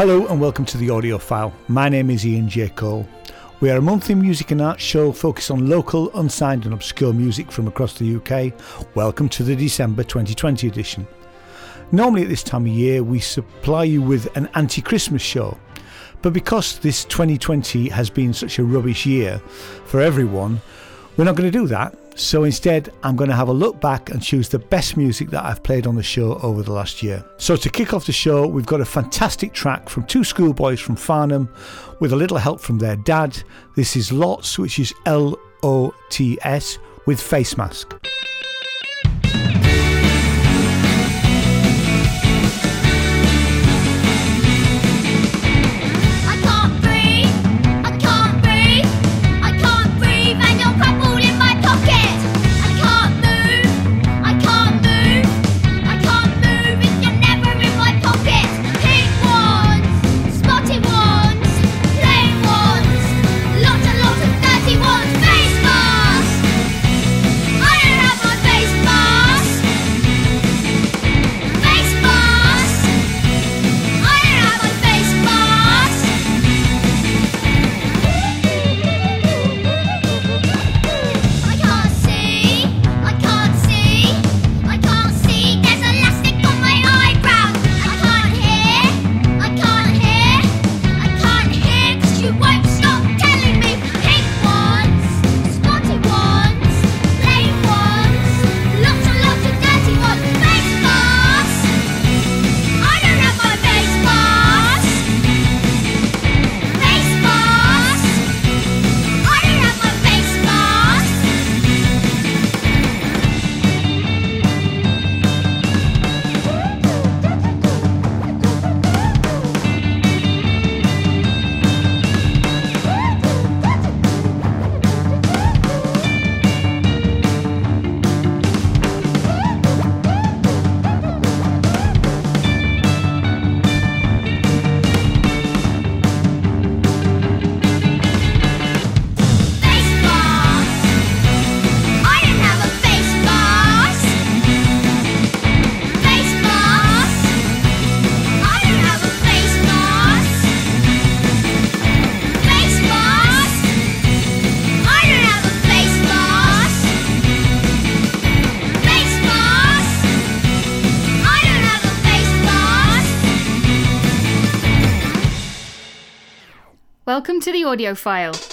Hello and welcome to the Audiophile. My name is Ian J. Cole. We are a monthly music and art show focused on local, unsigned, and obscure music from across the UK. Welcome to the December 2020 edition. Normally, at this time of year, we supply you with an anti Christmas show. But because this 2020 has been such a rubbish year for everyone, we're not going to do that. So instead, I'm going to have a look back and choose the best music that I've played on the show over the last year. So to kick off the show, we've got a fantastic track from two schoolboys from Farnham with a little help from their dad. This is Lots, which is L O T S, with Face Mask. Welcome to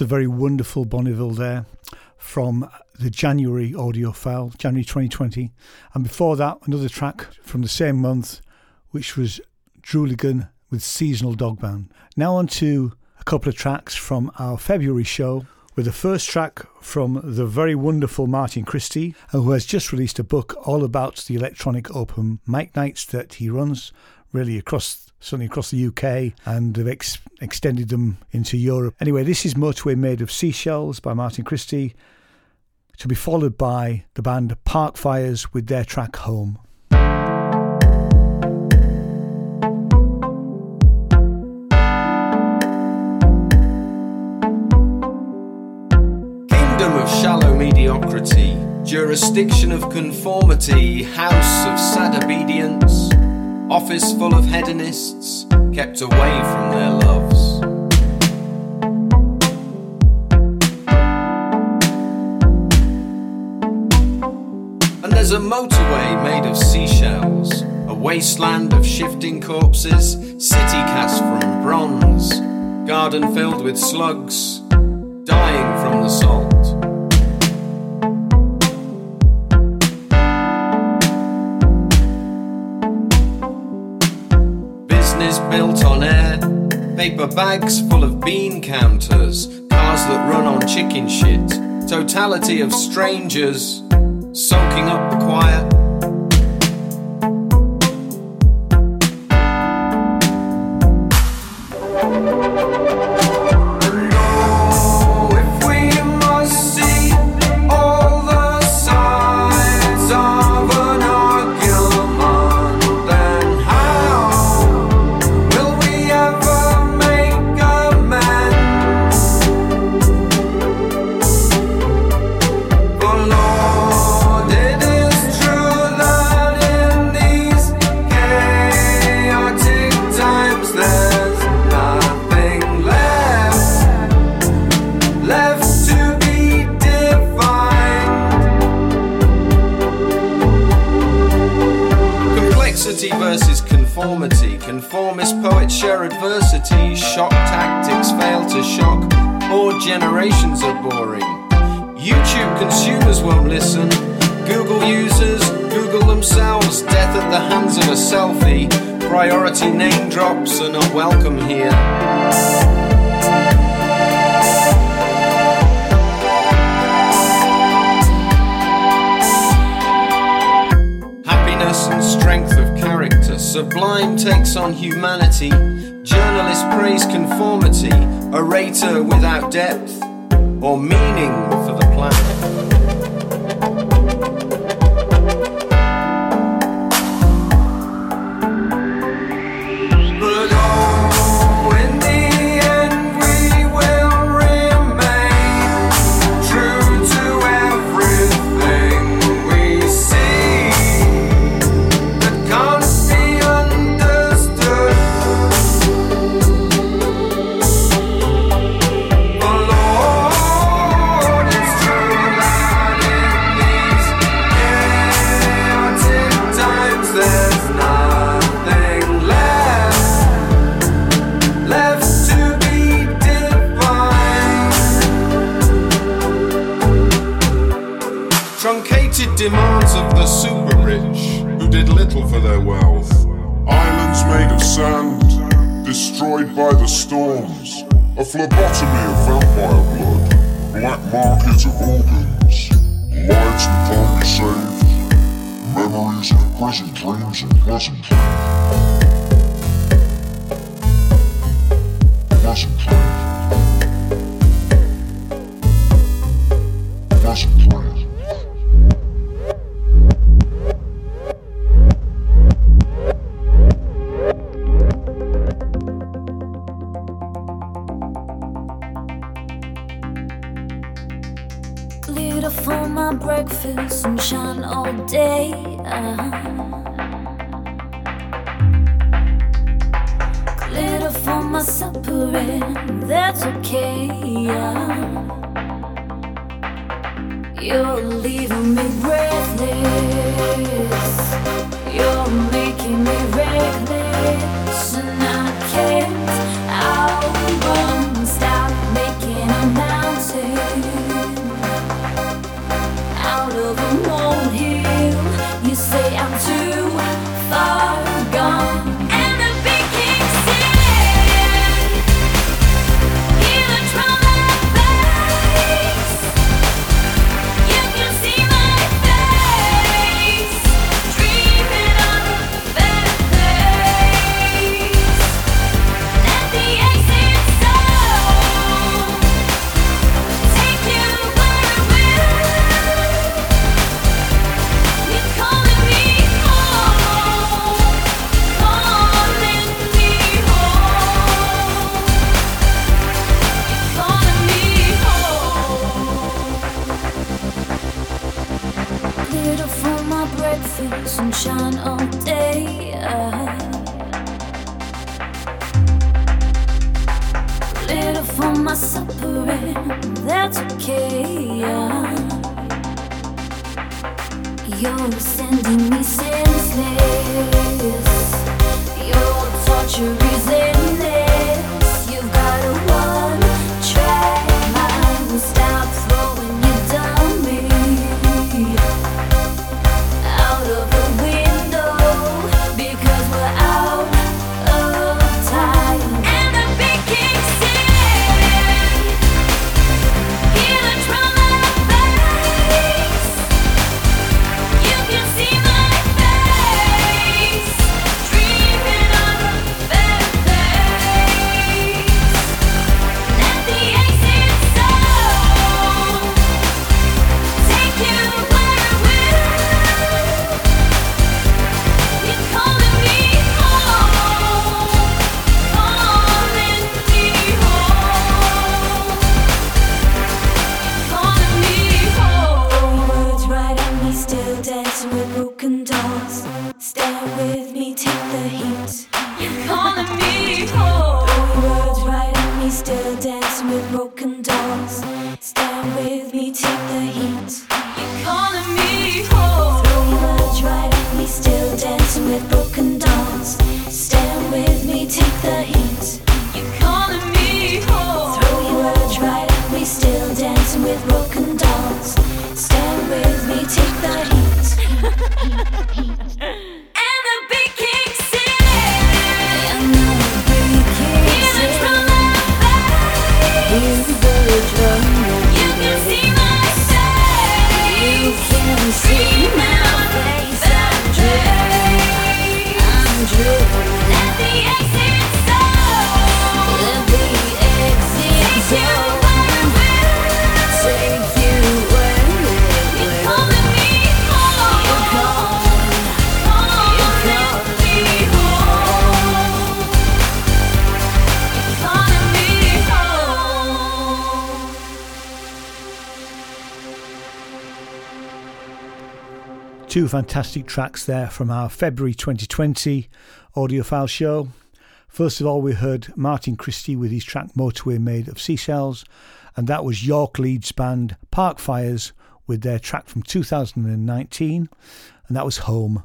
A very wonderful Bonneville there from the January Audiophile, January 2020. And before that, another track from the same month, which was Drooligan with Seasonal Dog Ban. Now, on to a couple of tracks from our February show. With the first track from the very wonderful Martin Christie, who has just released a book all about the electronic open mic nights that he runs, really across certainly across the UK, and have ex- extended them into Europe. Anyway, this is Motorway Made of Seashells by Martin Christie, to be followed by the band Park Fires with their track Home. Kingdom of shallow mediocrity, jurisdiction of conformity, house of sad obedience, office full of hedonists, kept away from their loves. And there's a motorway made of seashells, a wasteland of shifting corpses, city cast from bronze, garden filled with slugs, dying from the salt. Is built on air. Paper bags full of bean counters. Cars that run on chicken shit. Totality of strangers soaking up the quiet. water without depth. Hear the Two fantastic tracks there from our February 2020 audiophile show. First of all, we heard Martin Christie with his track Motorway Made of Seashells, and that was York Leeds band Park Fires with their track from 2019, and that was Home.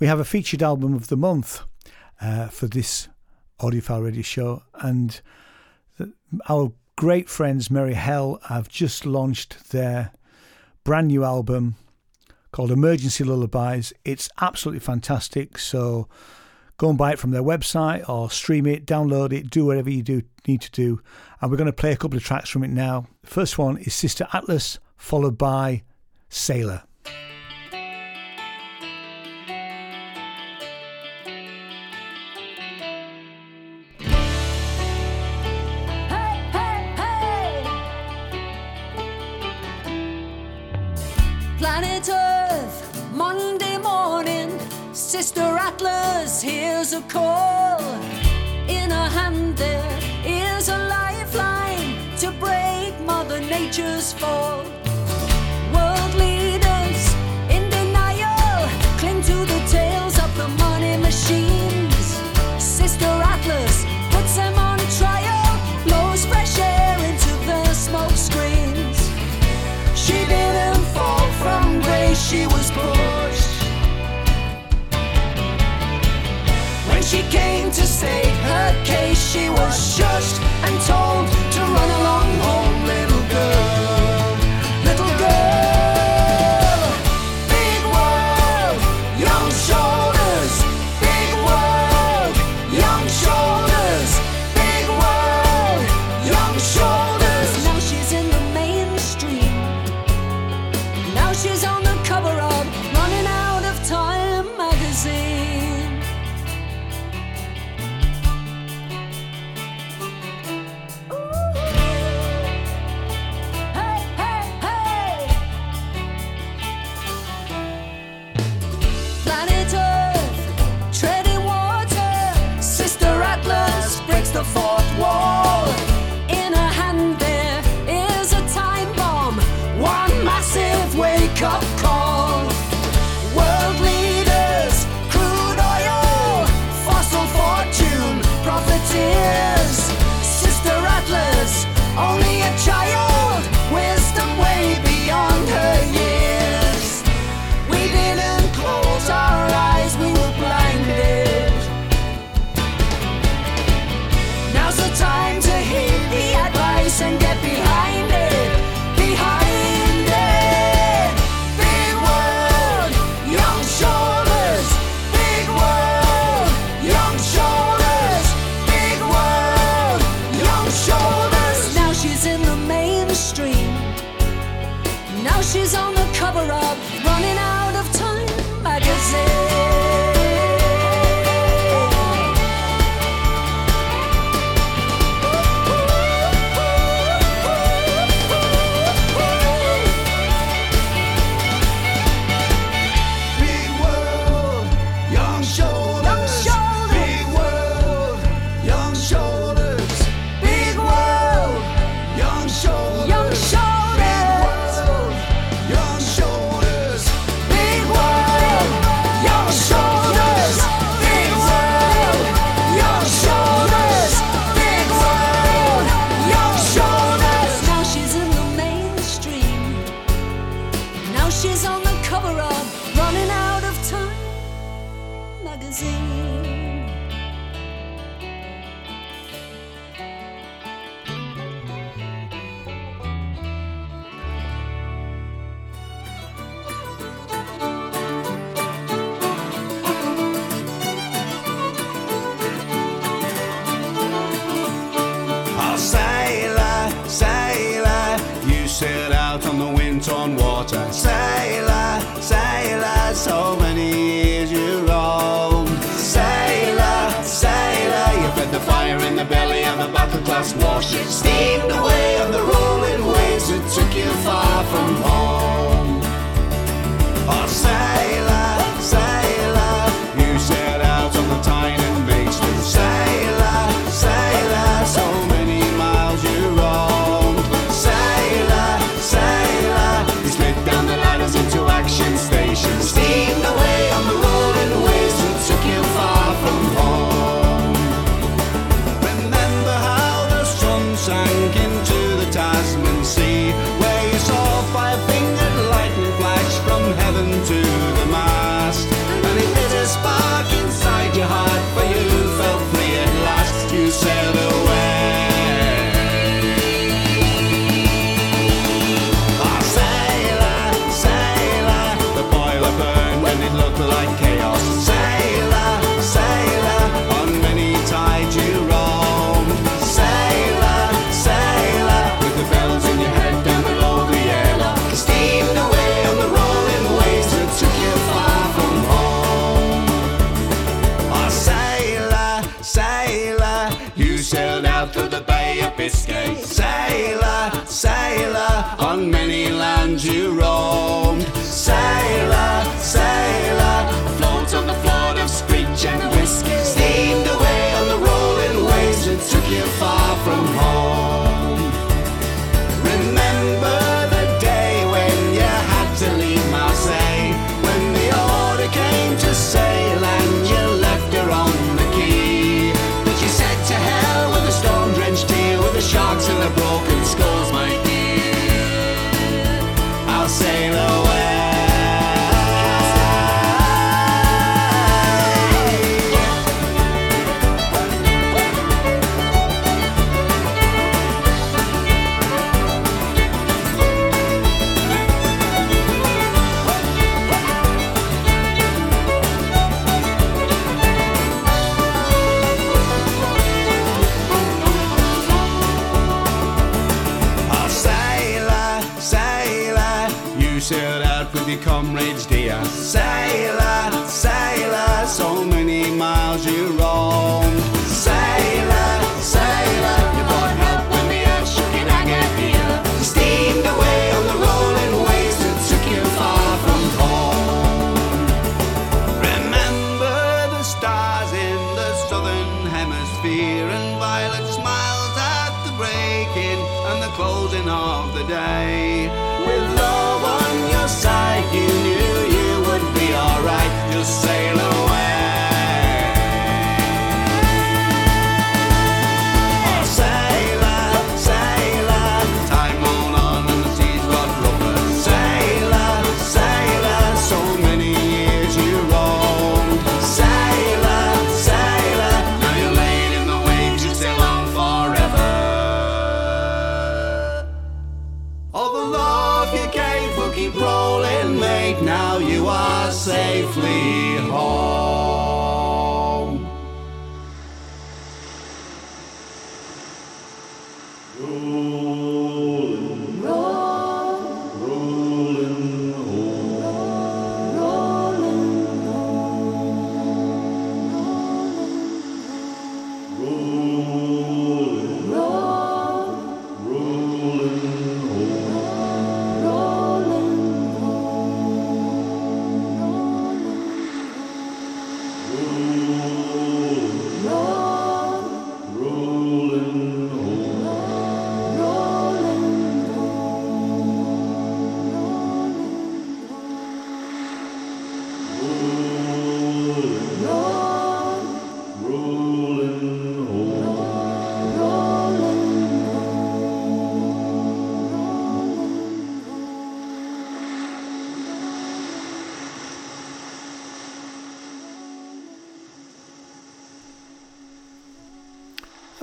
We have a featured album of the month uh, for this audiophile radio show, and our great friends Merry Hell have just launched their brand new album called Emergency Lullabies. It's absolutely fantastic. So go and buy it from their website or stream it, download it, do whatever you do need to do. And we're going to play a couple of tracks from it now. The first one is Sister Atlas, followed by Sailor. Sister Atlas hears a call. In her hand there is a lifeline to break Mother Nature's fall. World leaders in denial cling to the tails of the money machines. Sister Atlas puts them on trial, blows fresh air into the smoke screens. She didn't fall from grace, she was pushed. To state her case, she was shushed and told to run along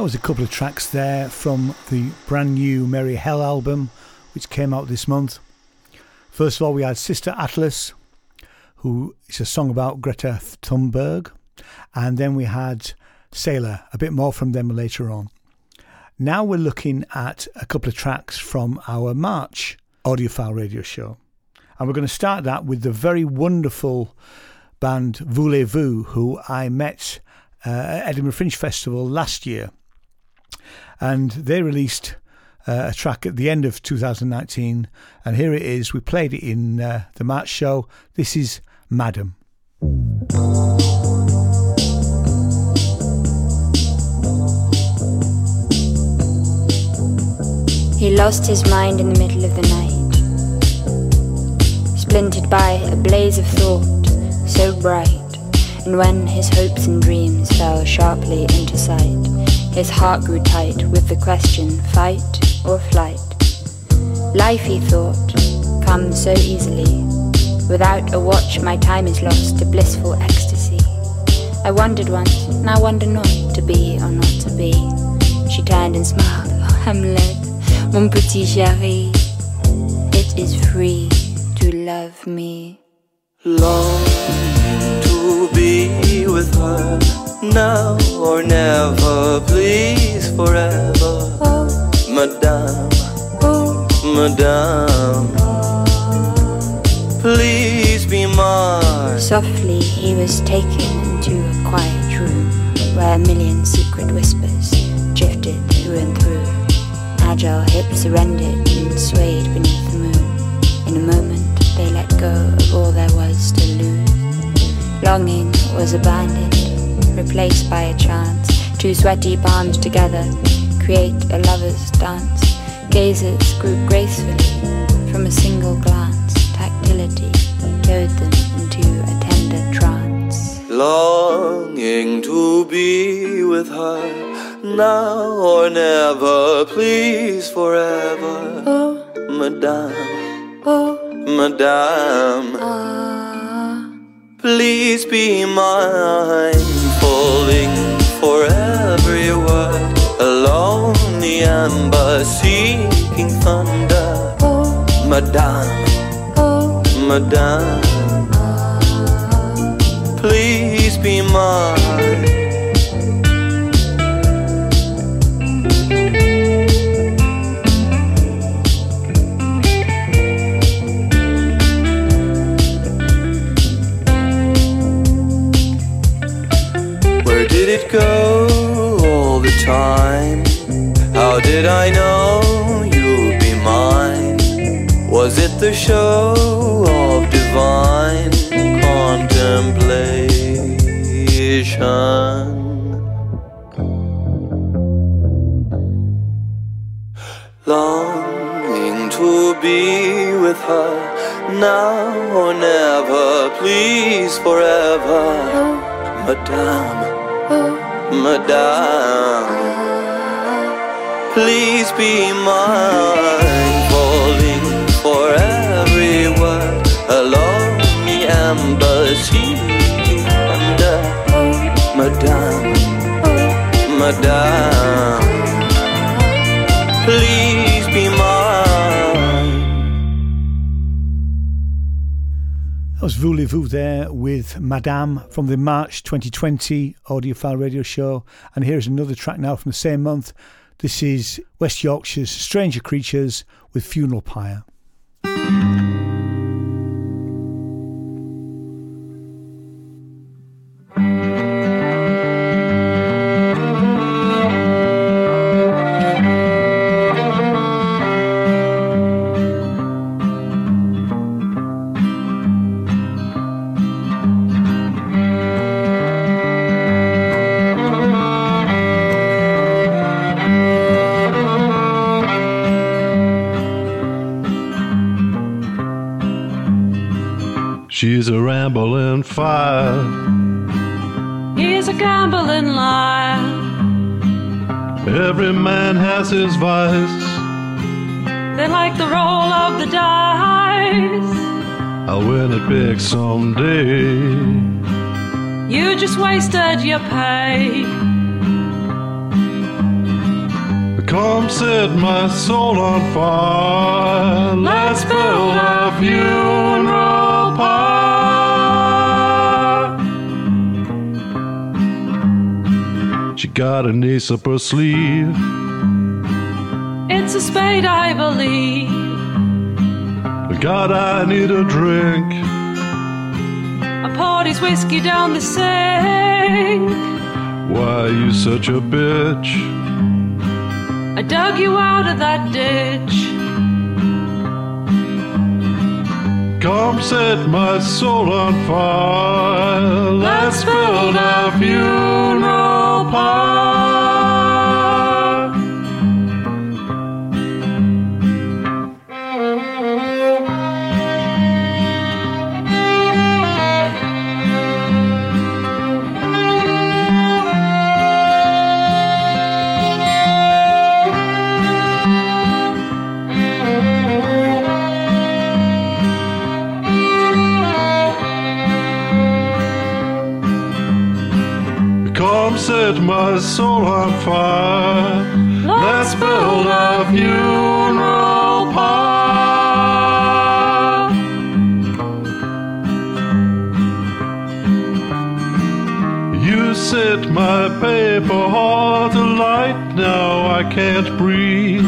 That was a couple of tracks there from the brand new Merry Hell album, which came out this month. First of all, we had Sister Atlas, who is a song about Greta Thunberg, and then we had Sailor, a bit more from them later on. Now we're looking at a couple of tracks from our March Audiophile radio show, and we're going to start that with the very wonderful band Voo Le Voo, who I met uh, at Edinburgh Fringe Festival last year. And they released uh, a track at the end of 2019. And here it is. We played it in uh, the March show. This is Madame. He lost his mind in the middle of the night, splintered by a blaze of thought so bright. And when his hopes and dreams fell sharply into sight, his heart grew tight with the question fight or flight. Life, he thought, comes so easily. Without a watch, my time is lost to blissful ecstasy. I wondered once, now wonder not to be or not to be. She turned and smiled, oh, Hamlet. Mon petit chéri, it is free to love me. Longing to be with her now or never, please forever. Madame, Madame, please be mine. Softly he was taken into a quiet room where a million secret whispers drifted through and through. Agile hips surrendered and swayed beneath the moon. In a moment they let go of all there was to lose. Longing was abandoned, replaced by a chance. Two sweaty palms together create a lover's dance. Gazes grew gracefully from a single glance. Tactility lured them into a tender trance. Longing to be with her now or never, please forever. Oh, Madame, oh, Madame, ah. please be mine. Falling for every word, alone the amber seeking thunder. Oh, Madame, oh, Madame, please be mine. It go all the time? How did I know you'd be mine? Was it the show of divine contemplation? Longing to be with her now or never, please forever. Madame, Madame, please be mine. Falling for every word along the sea under. Madame, Madame, That was Voo Le Voo there with Madame from the March 2020 audiophile radio show. And here's another track now from the same month. This is West Yorkshire's Stranger Creatures with Funeral Pyre. Soul on fire. Let's build a funeral pyre. She got an ace up her sleeve. It's a spade, I believe. God, I need a drink. I poured his whiskey down the sink. Why are you such a bitch? Dug you out of that ditch. Come set my soul on fire. Let's build a funeral pyre. Fire. Let's build a funeral pyre. You set my paper heart alight. Now I can't breathe.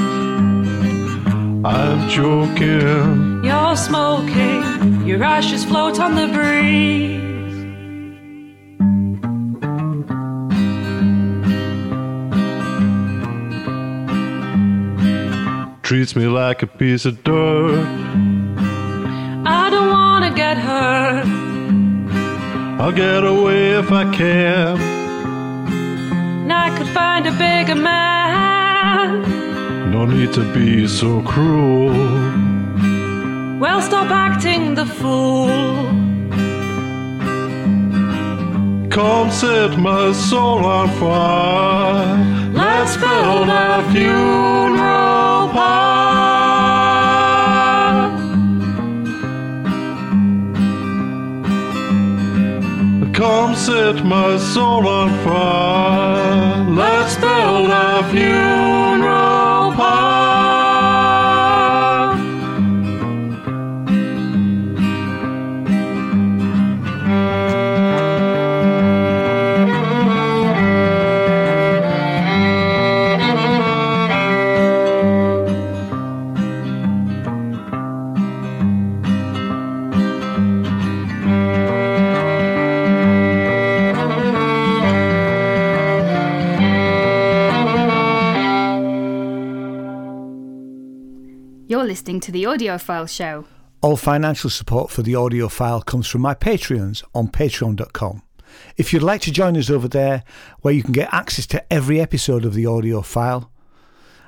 I'm choking. You're smoking, your ashes float on the breeze. Treats me like a piece of dirt. I don't wanna get hurt. I'll get away if I can. And I could find a bigger man. No need to be so cruel. Well, stop acting the fool. Come set my soul on fire. Let's build a funeral. Come set my soul on fire. Let's build a funeral the Audiophile Show. All financial support for the Audiophile comes from my Patreons on patreon.com. If you'd like to join us over there, where you can get access to every episode of the Audiophile,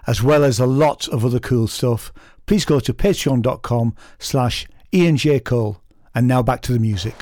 as well as a lot of other cool stuff, please go to patreon.com slash Ian J. Cole. And now back to the music.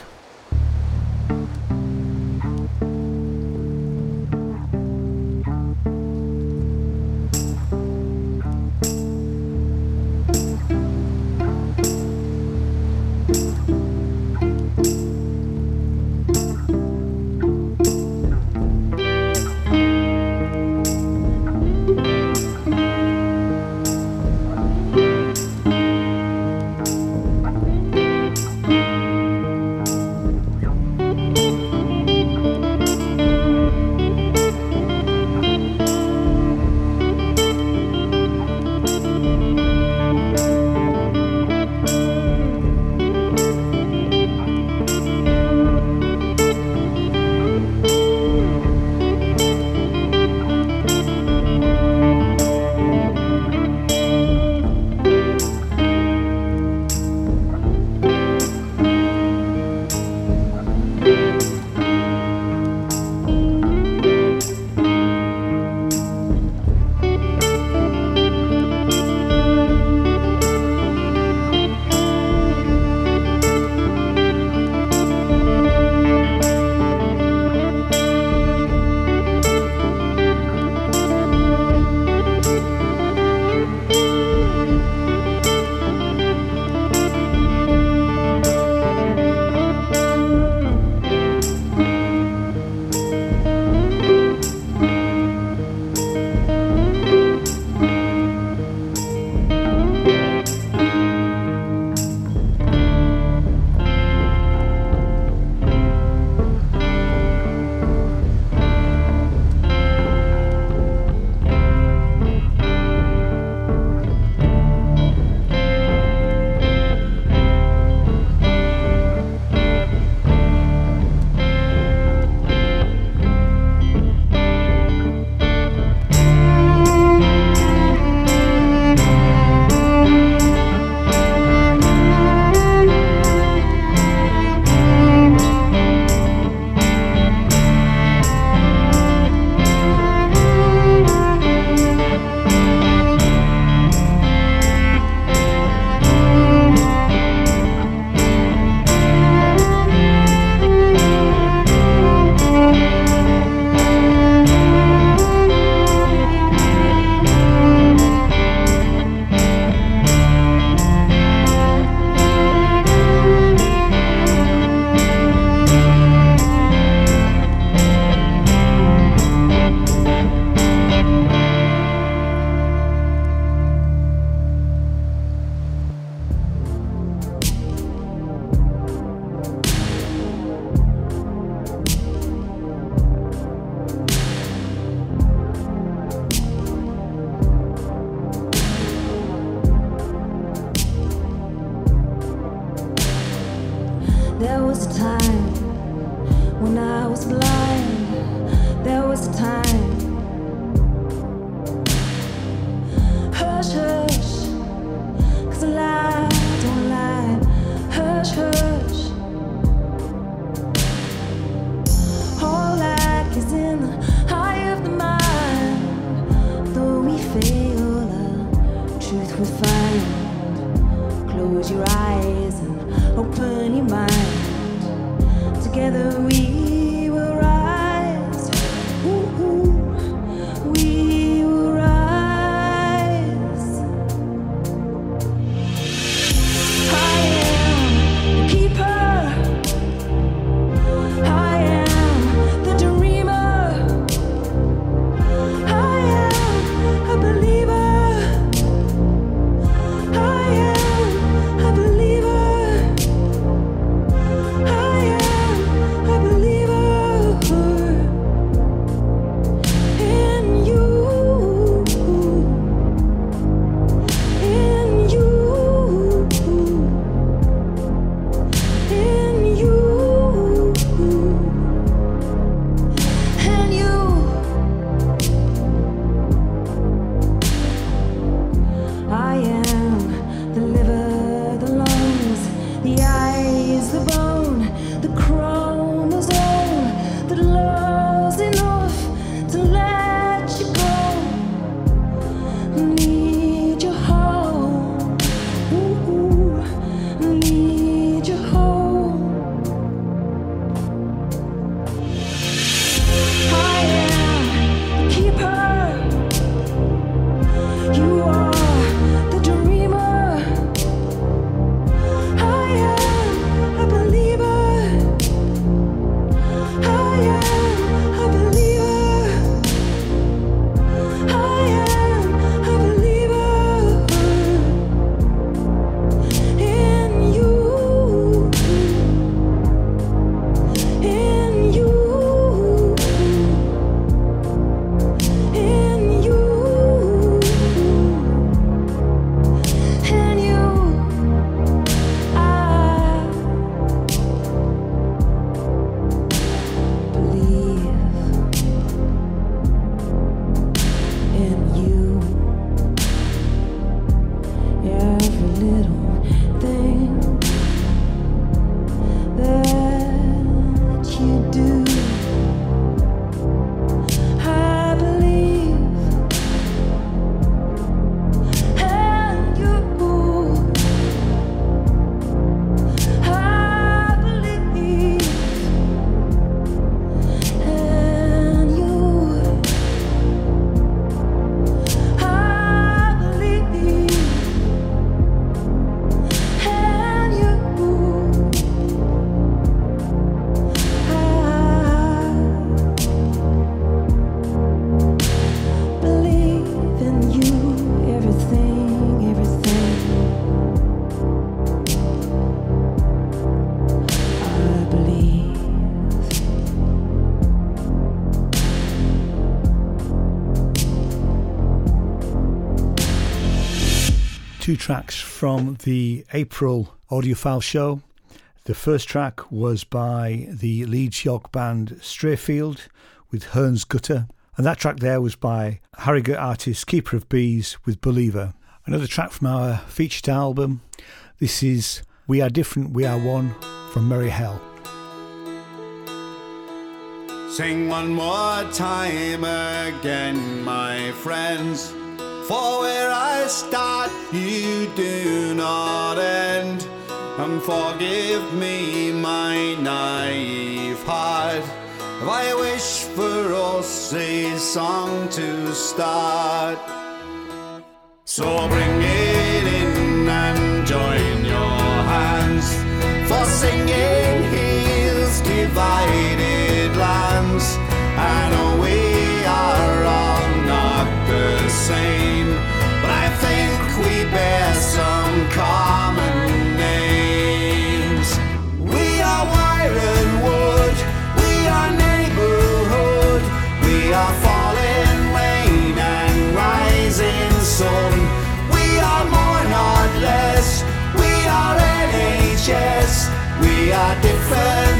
Tracks from the April audiophile show. The first track was by the Leeds York band Stray Field with Hurns Gutter, and that track there was by Harrogate artist Keeper of Bees with Believer. Another track from our featured album. This is We Are Different, We Are One from Merry Hell. Sing one more time again, my friends. For where I start, you do not end. And forgive me my naive heart. If I wish for us a song to start. So bring it in and join your hands for singing hills divided bear some common names. We are wood, we are neighborhood, we are fallen rain and rising sun. We are more, not less. We are. We are different.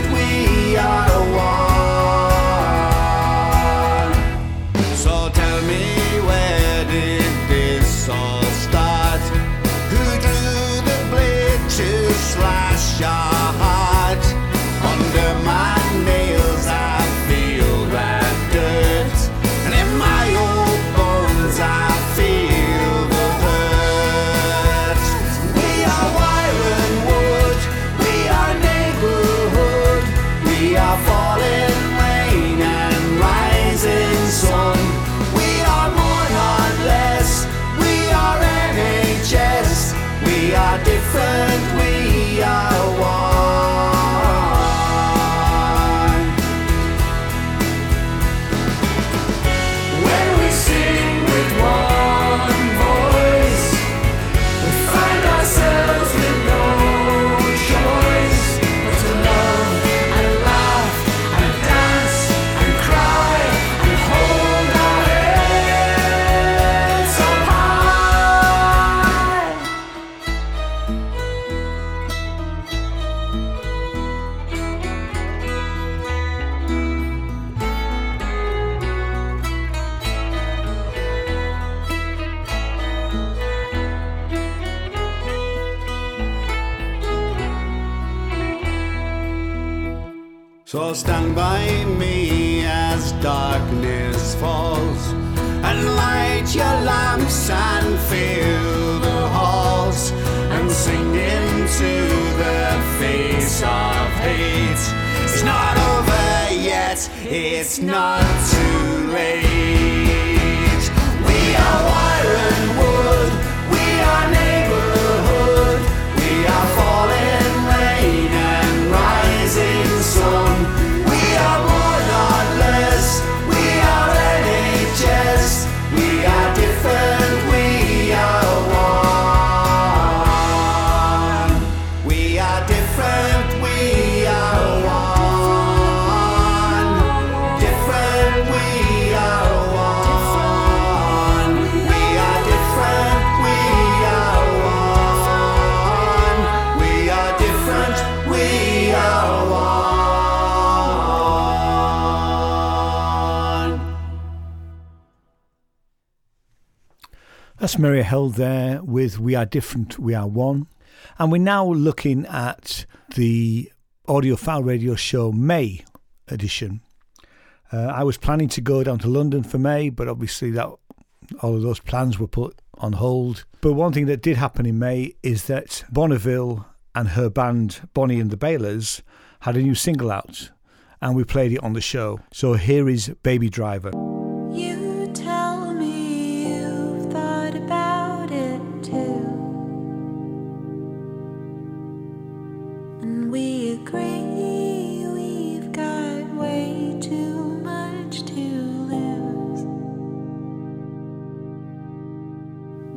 It's That's Merry Hell there with We Are Different, We Are One. And we're now looking at the audiophile radio show May edition. Uh, I was planning to go down to London for May, but obviously that all of those plans were put on hold. But one thing that did happen in May is that Bonneville and her band Bonnie and the Bailers had a new single out, and we played it on the show. So here is Baby Driver. You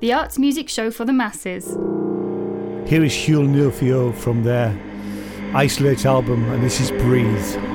the arts music show for the masses. Here is Hwyl Nofio from their Isolate album, and this is Breathe.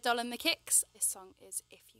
Doll and the Kicks. This song is If You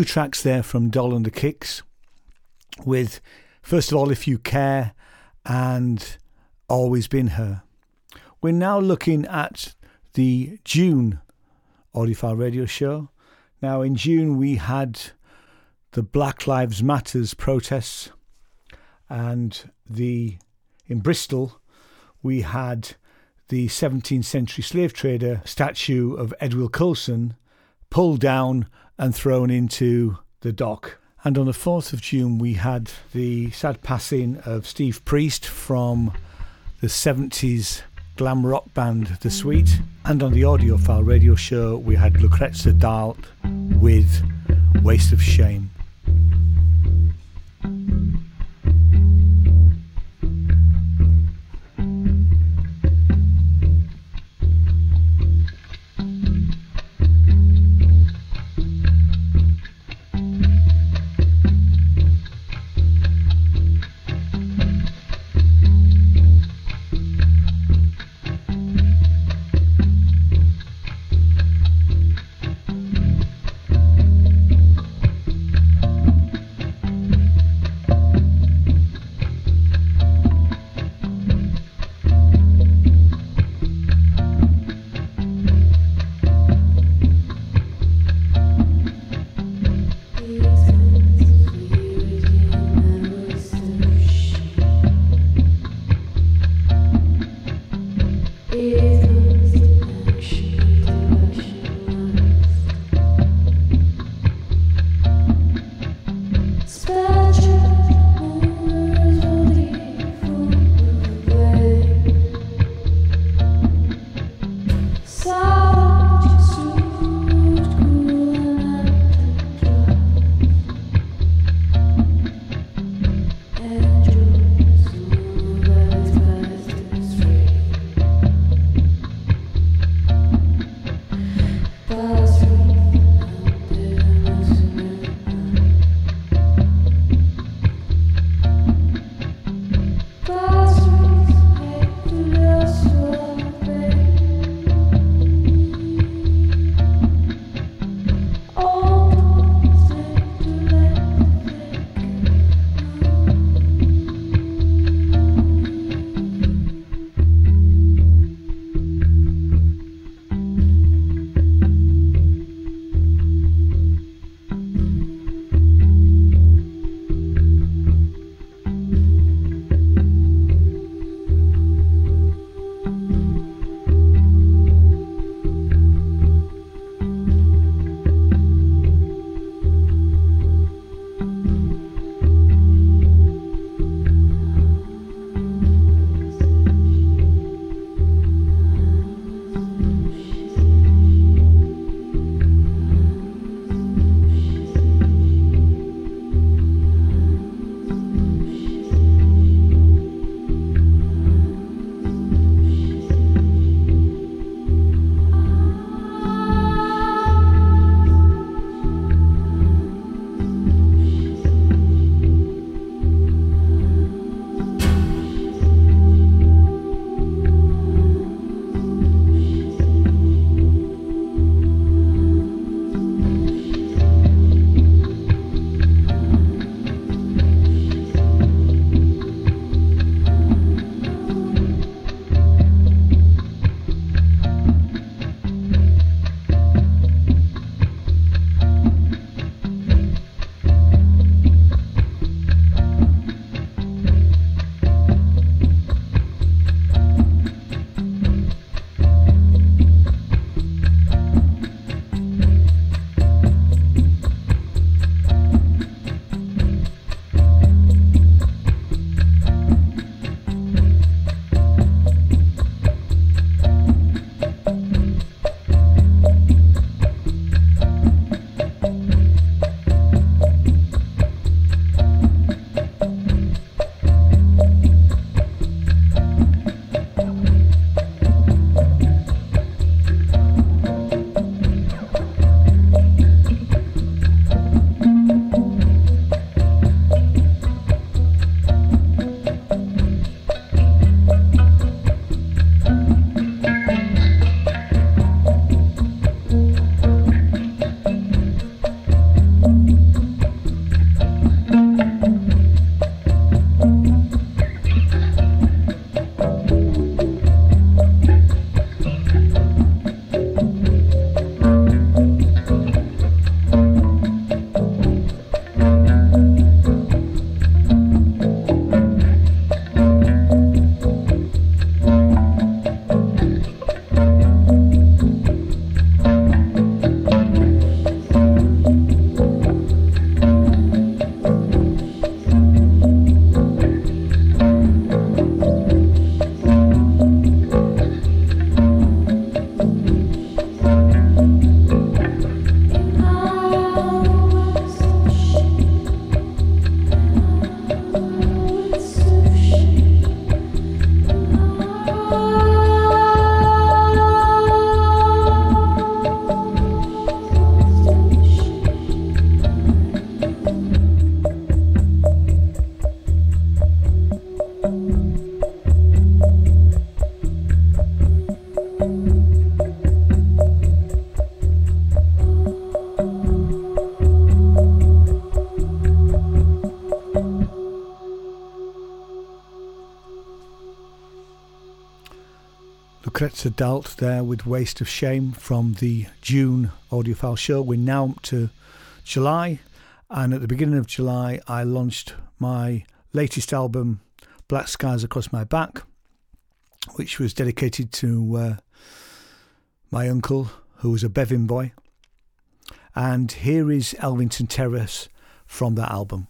Two tracks there from Doll and the Kicks with, first of all, If You Care and Always Been Her. We're now looking at the June Audiophile Radio Show. Now, in June, we had the Black Lives Matters protests, and the in Bristol, we had the 17th century slave trader statue of Edward Colston pulled down and thrown into the dock. And on the 4th of June, we had the sad passing of Steve Priest from the 70s glam rock band The Sweet. And on the audiophile radio show, we had Lucrecia Dalt with Waste of Shame. Lucrecia Dalt there with Waste of Shame from the June audiophile show. We're now to July, and at the beginning of July, I launched my latest album, Black Skies Across My Back, which was dedicated to uh, my uncle, who was a Bevin boy. And here is Elvington Terrace from that album.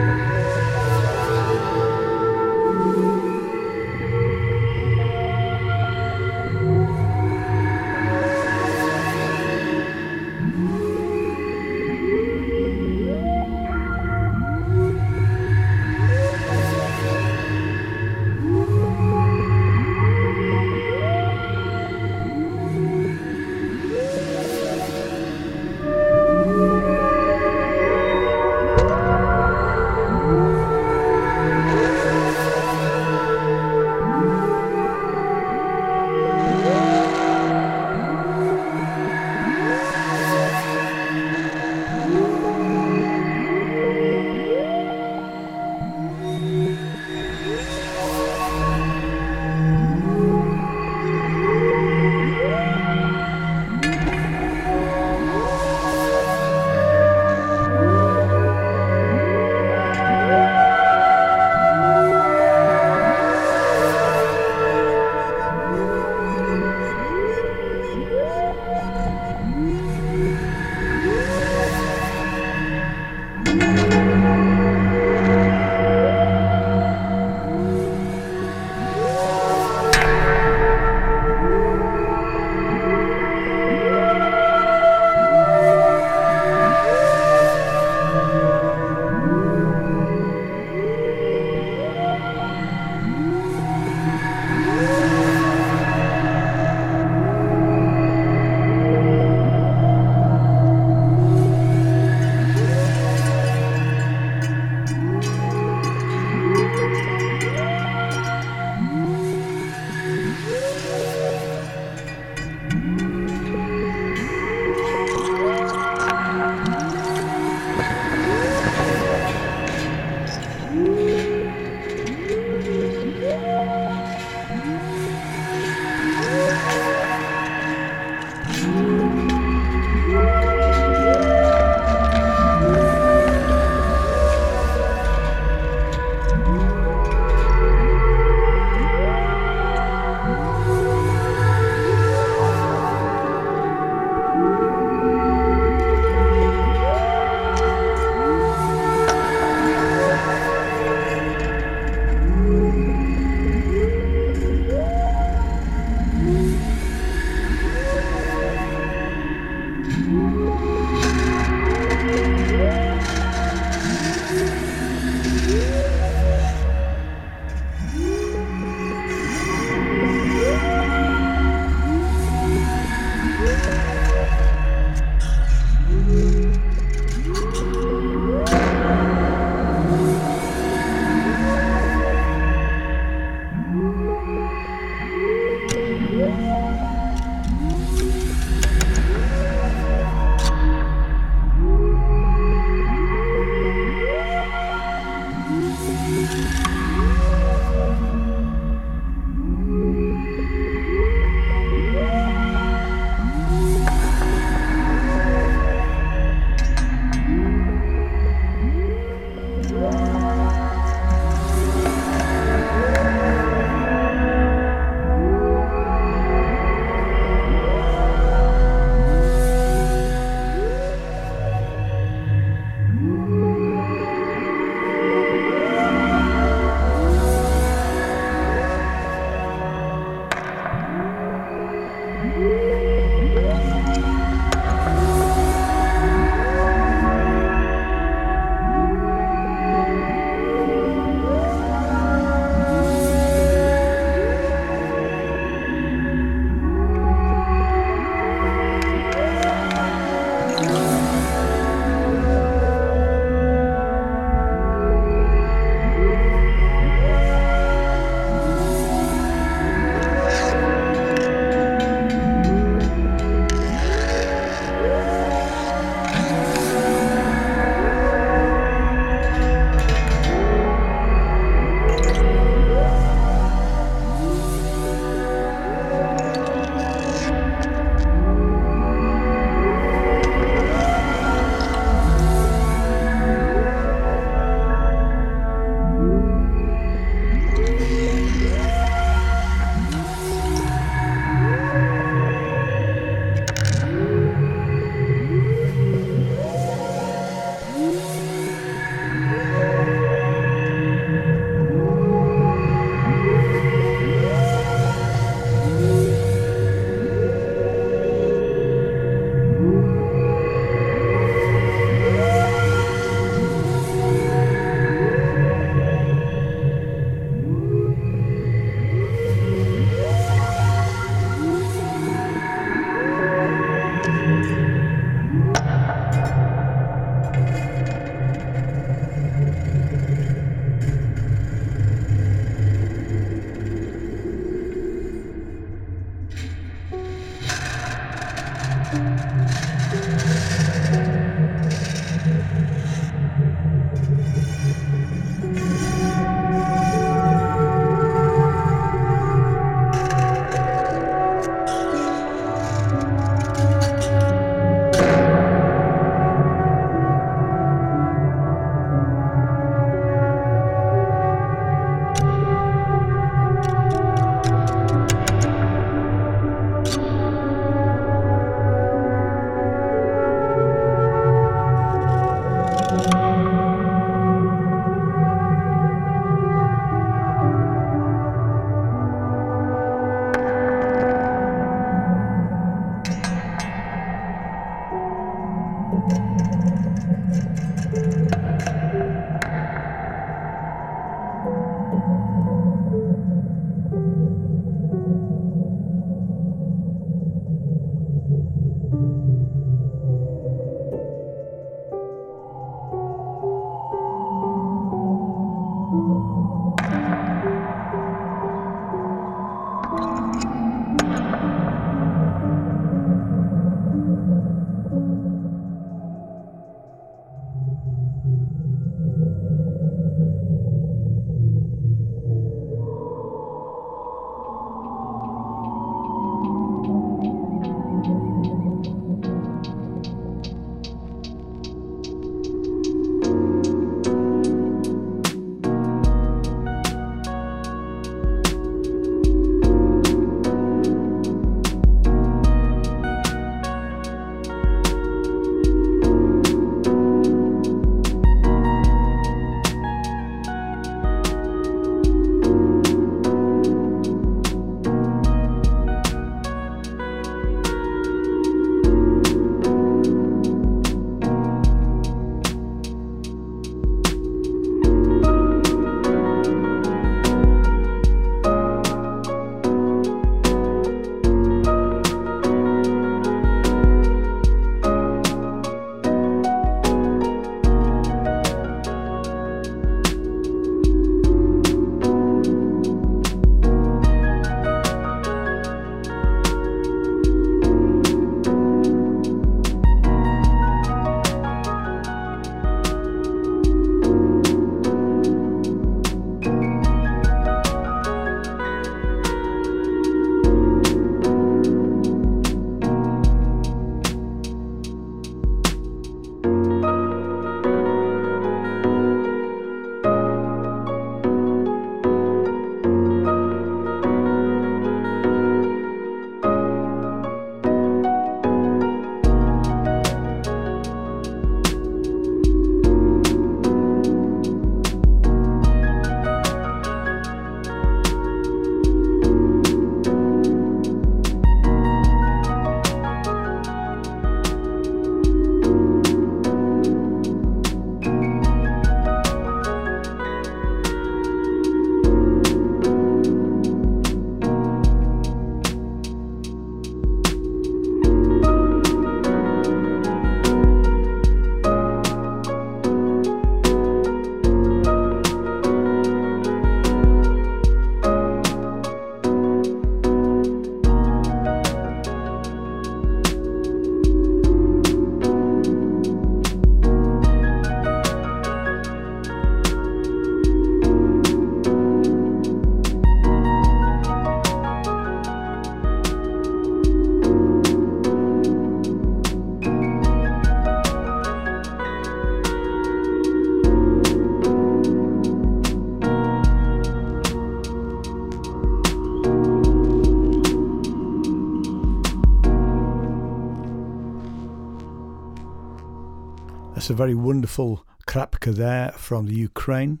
A very wonderful krapka there from the Ukraine.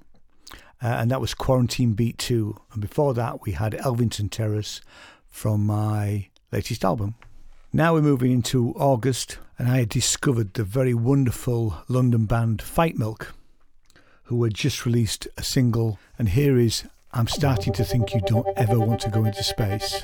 Uh, and that was Quarantine Beat 2. And before that, we had Elvington Terrace from my latest album. Now we're moving into August, and I had discovered the very wonderful London band Fightmilk, who had just released a single. And here is I'm Starting to Think You Don't Ever Want to Go into Space.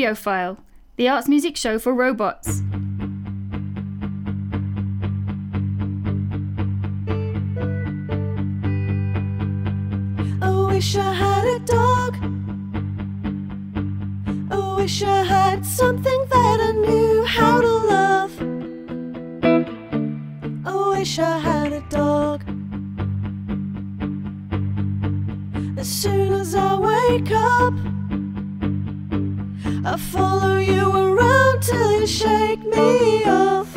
Audiophile, the arts music show for robots. I wish I had a dog. I wish I had something that I knew how to love. I wish I had a dog. As soon as I wake up, I follow you around till you shake me off.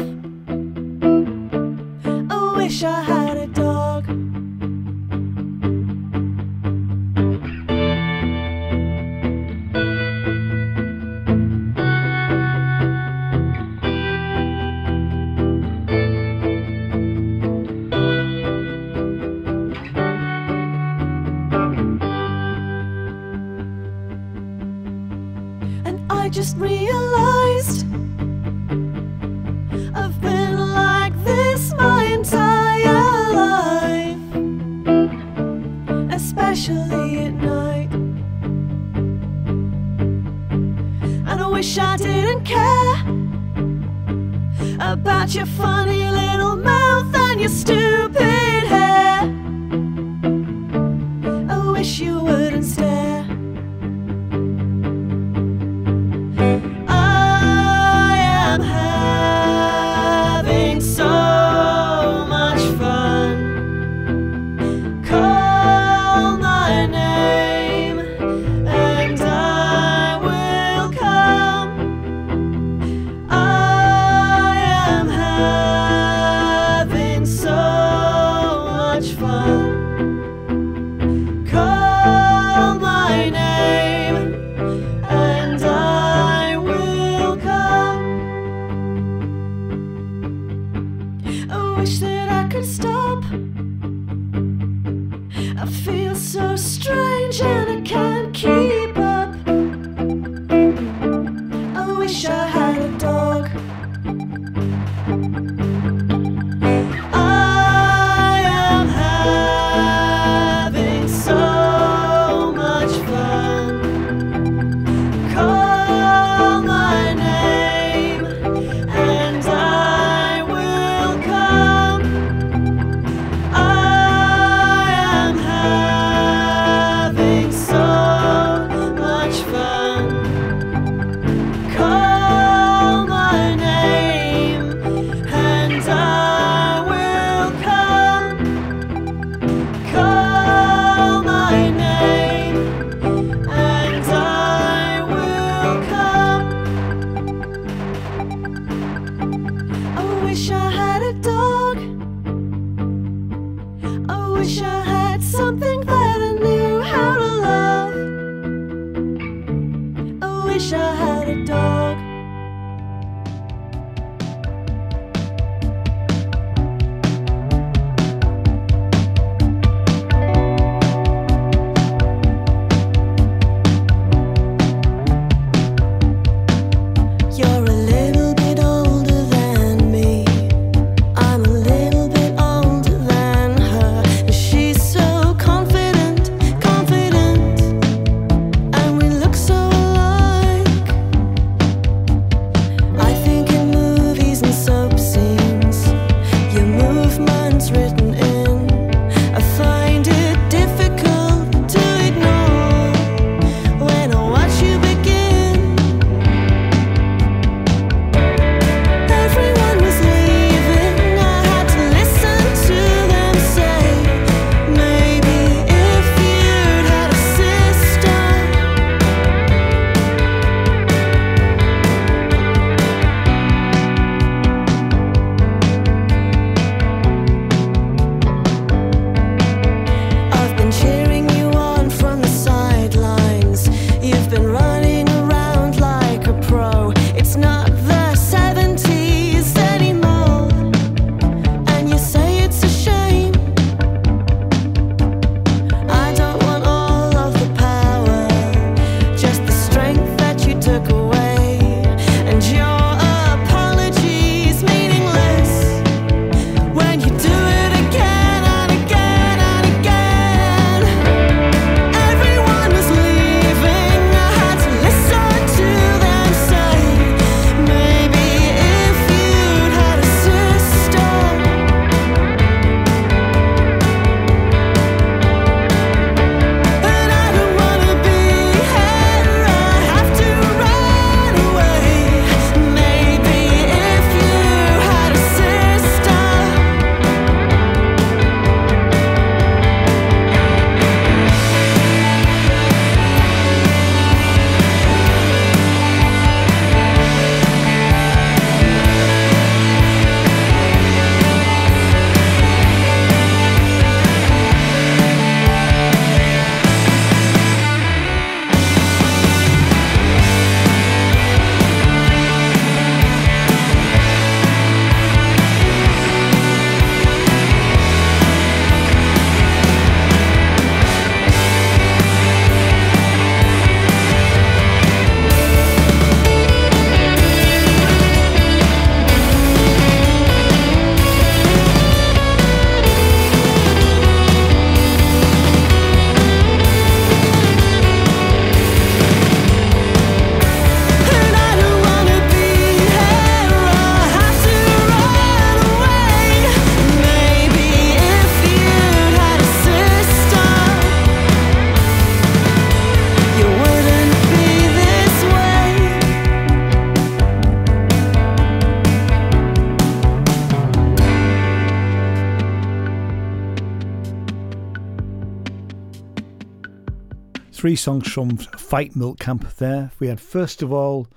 Three songs from Fightmilk Camp there. We had first of all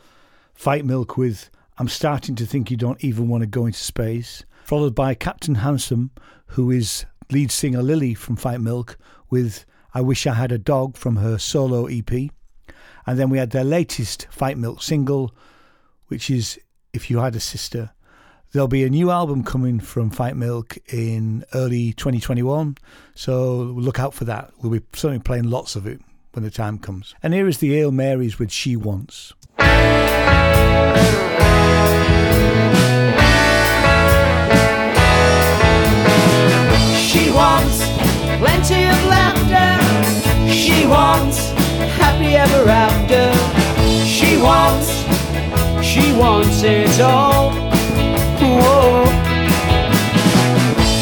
Fightmilk with I'm Starting to Think You Don't Even Want to Go Into Space, followed by Captain Handsome, who is lead singer Lily from Fightmilk, with I Wish I Had a Dog from her solo EP. And then we had their latest Fightmilk single, which is If You Had a Sister. There'll be a new album coming from Fightmilk in early 2021, so look out for that. We'll be certainly playing lots of it when the time comes. And here is the Ale Marys with She Wants. She wants plenty of laughter. She wants happy ever after. She wants, she wants it all. Whoa.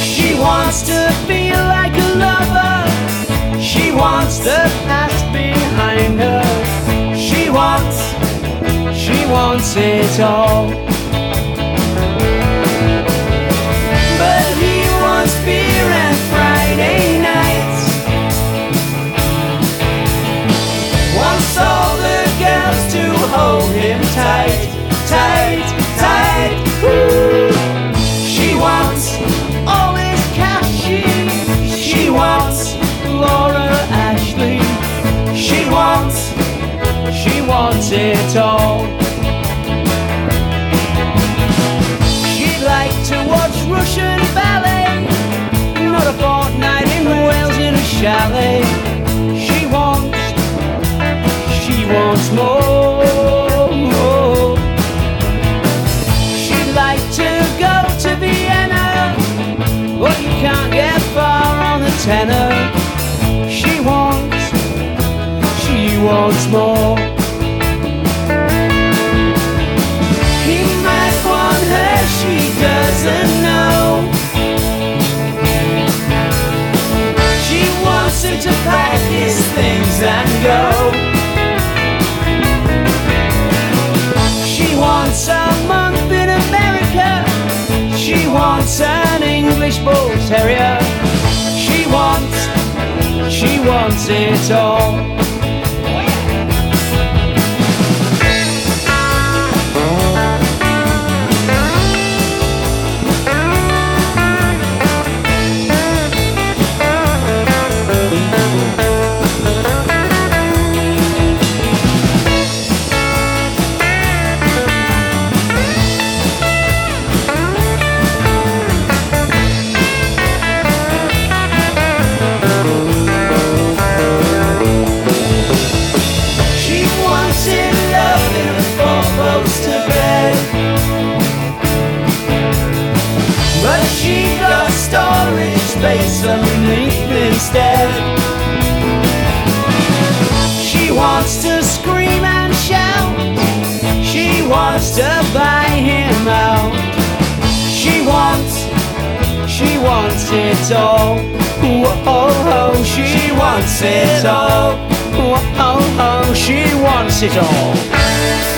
She wants to feel like a lover. She wants the past behind her. She wants, she wants it all. But he wants beer and Friday nights. Wants all the girls to hold him tight, tight. Wants it all. She'd like to watch Russian ballet, not a fortnight in Wales in a chalet. She wants, she wants more. She'd like to go to Vienna, but you can't get far on the tenor. She wants, she wants more. She wants him to pack his things and go. She wants a month in America. She wants an English bull terrier. She wants, she wants it all. Space underneath instead She wants to scream and shout. She wants to buy him out. She wants, she wants it all. Whoa, oh, oh she wants it all. Whoa, oh, oh she wants it all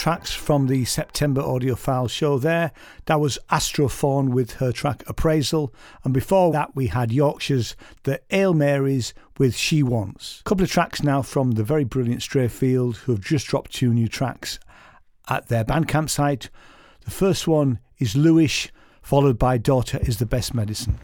tracks from the September audiophile show there. That was Astrophone with her track Appraisal, and before that we had Yorkshire's The Ale Marys with She Wants. A couple of tracks now from the very brilliant Stray Field, who have just dropped two new tracks at their Bandcamp site. The first one is Lewish, followed by Daughter is the Best Medicine.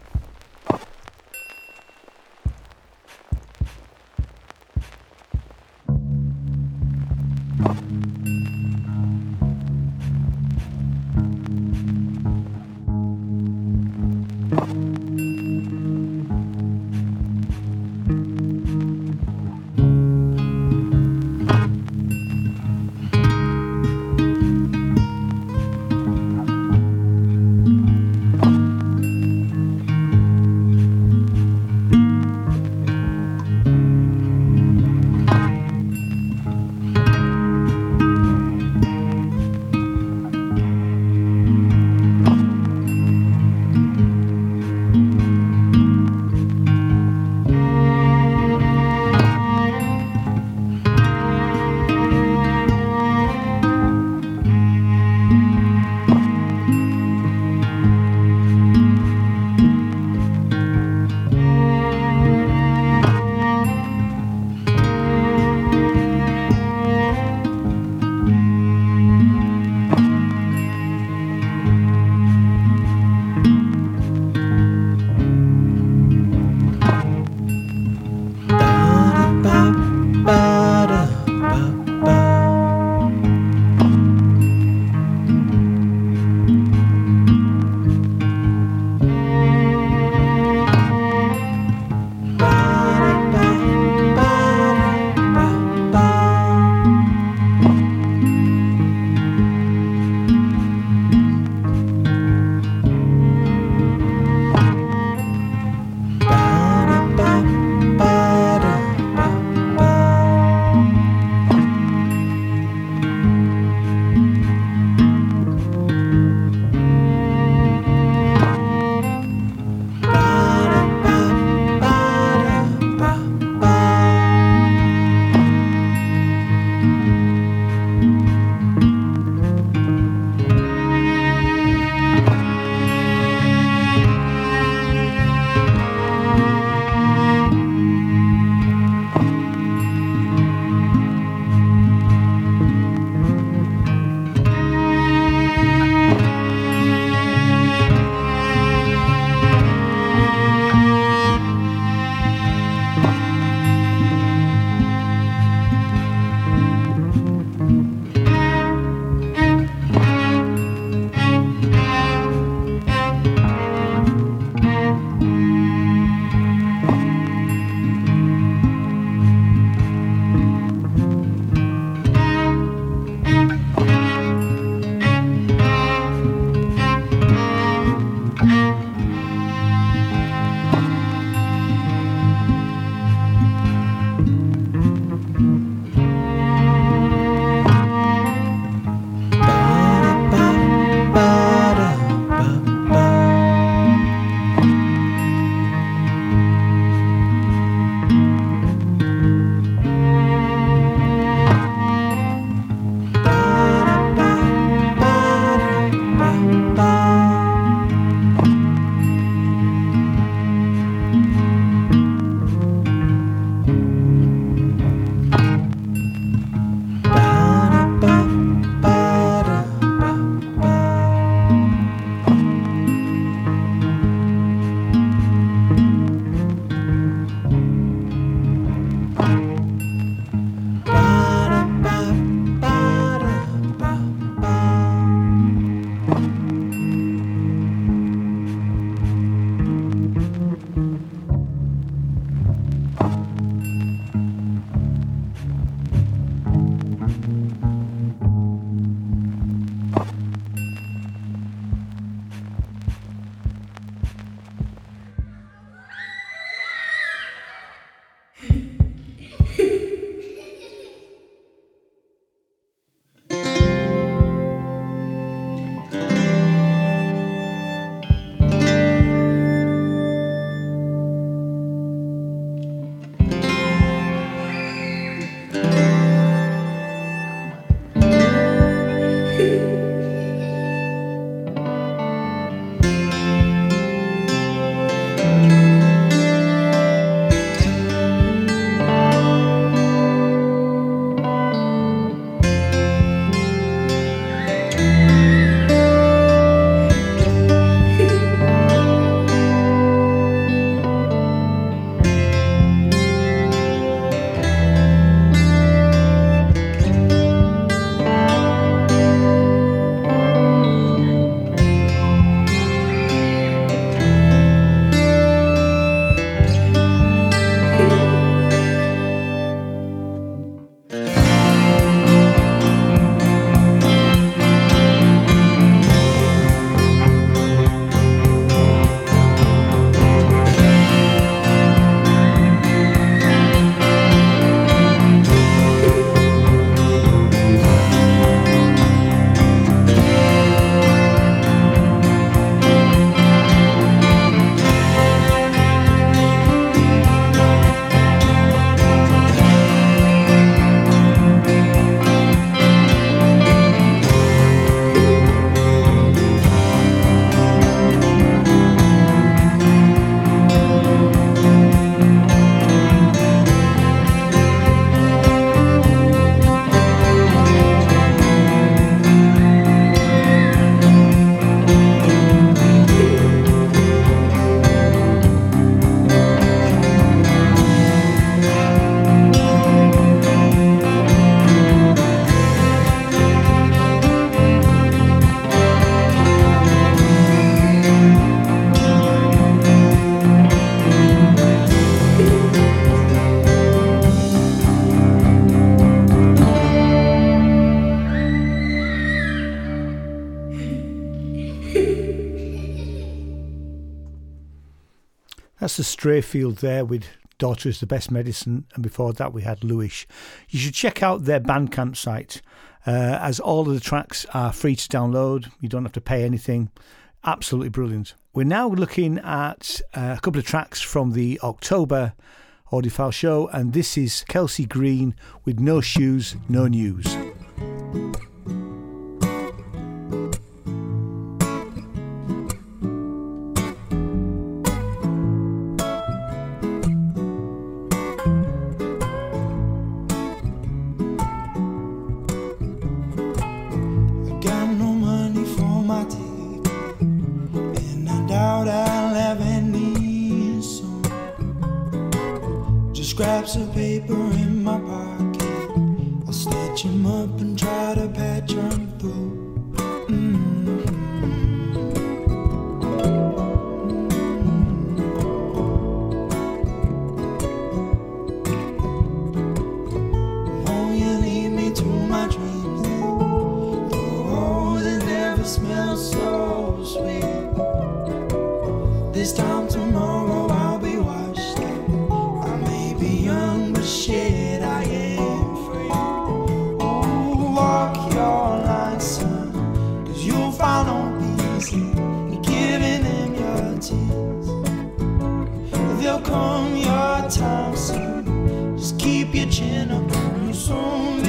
Stray Field there with Daughter is the Best Medicine, and before that we had Lewis. You should check out their Bandcamp site, uh, as all of the tracks are free to download. You don't have to pay anything. Absolutely brilliant. We're now looking at uh, a couple of tracks from the October audiophile show, and this is Kelsey Green with No Shoes, No News. Scraps of paper in my pocket. I'll stitch 'em up and try to patch 'em through. Won't you lead There'll come your time soon. Just keep your chin up and you'll soon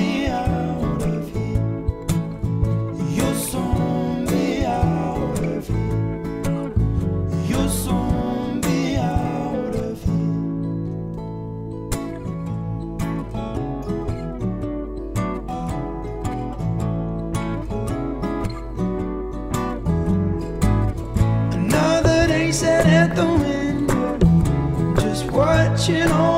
watching all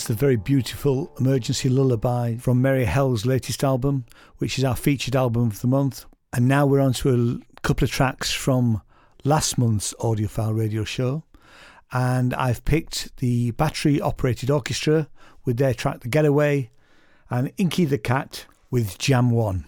That's the very beautiful Emergency Lullaby from Merry Hell's latest album, which is our featured album of the month. And now we're on to a couple of tracks from last month's Audiophile radio show. And I've picked the Battery Operated Orchestra with their track The Getaway and Inky the Cat with Jam 1.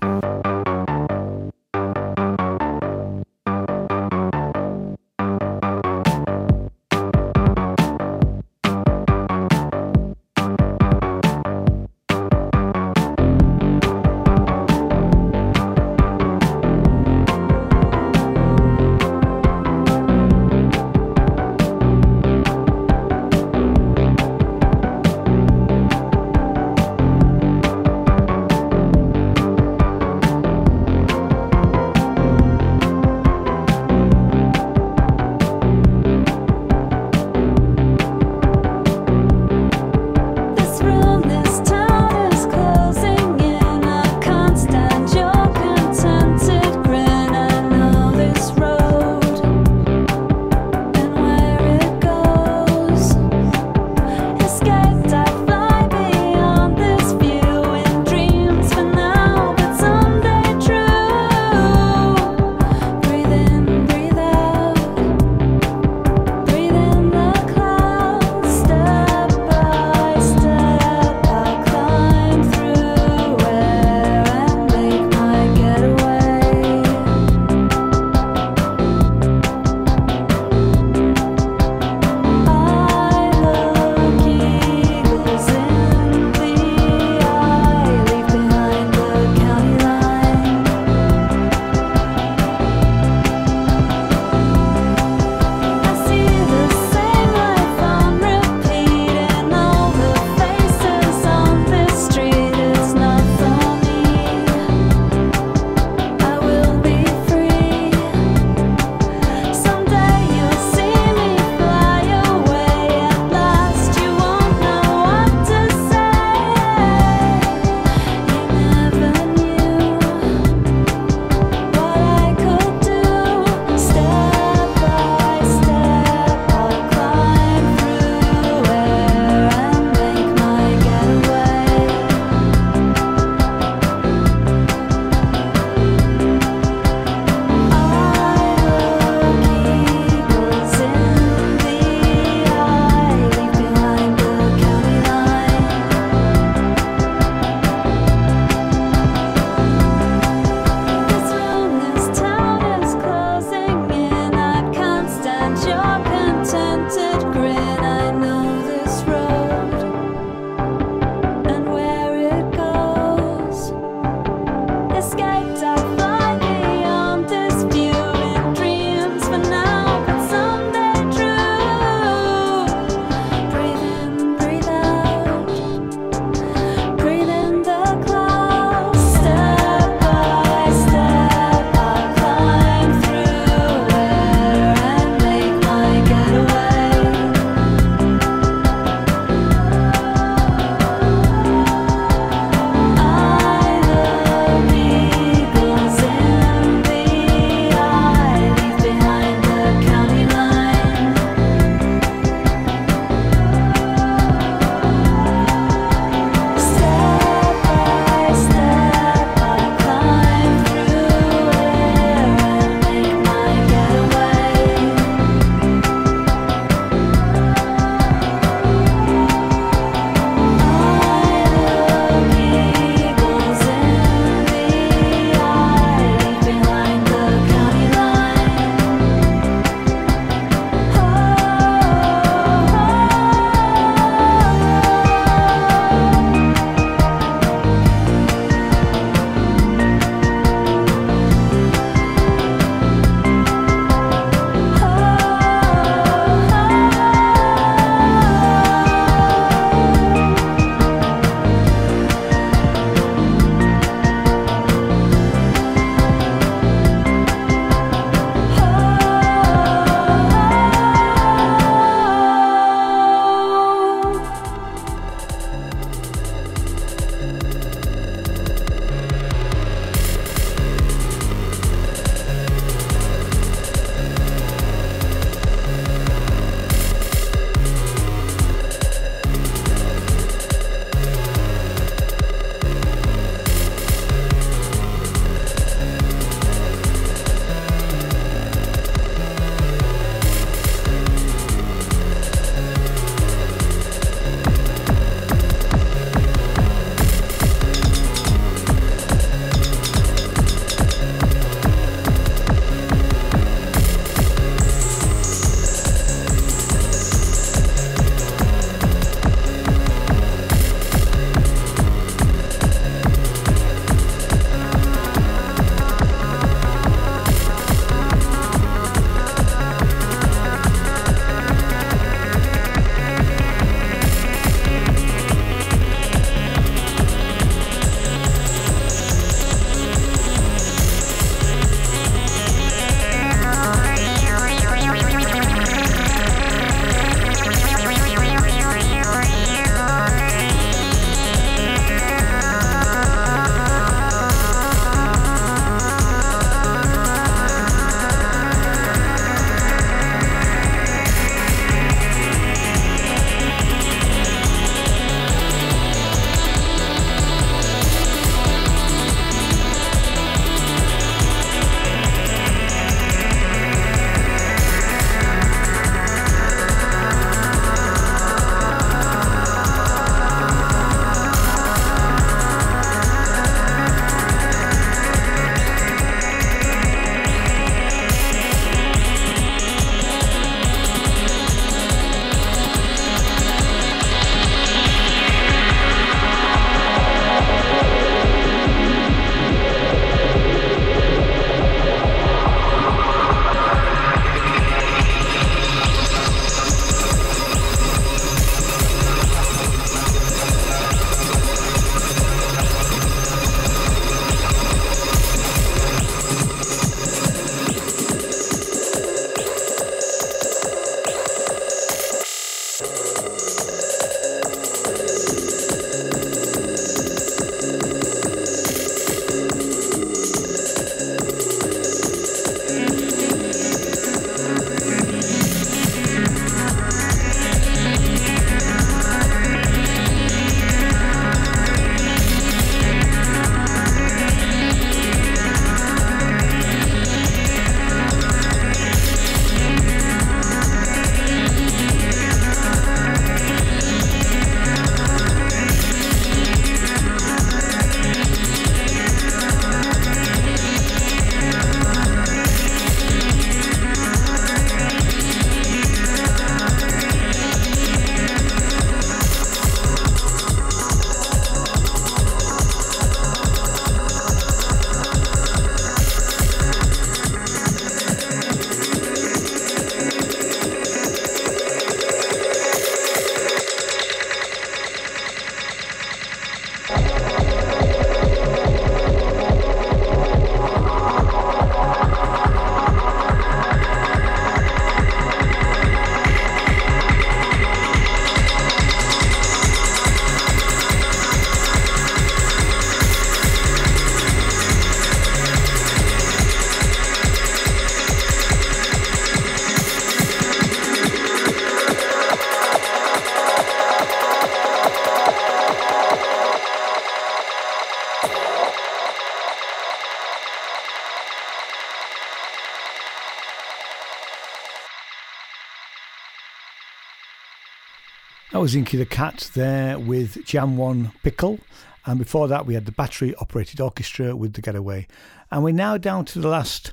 That was Inky the Cat there with Jam One Pickle. And before that, we had the battery operated orchestra with The Getaway. And we're now down to the last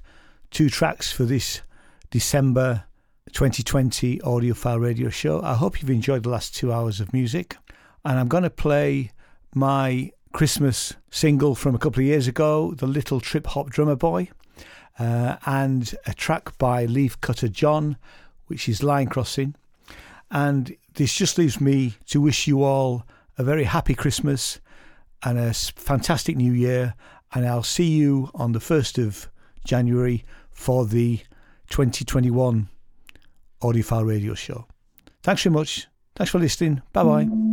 two tracks for this December 2020 audiophile radio show. I hope you've enjoyed the last two hours of music. And I'm going to play my Christmas single from a couple of years ago, The Little Trip Hop Drummer Boy, uh, and a track by Leafcutter John, which is Line Crossing. And this just leaves me to wish you all a very happy Christmas and a fantastic new year. And I'll see you on the 1st of January for the 2021 Audiophile Radio Show. Thanks very much. Thanks for listening. Bye bye.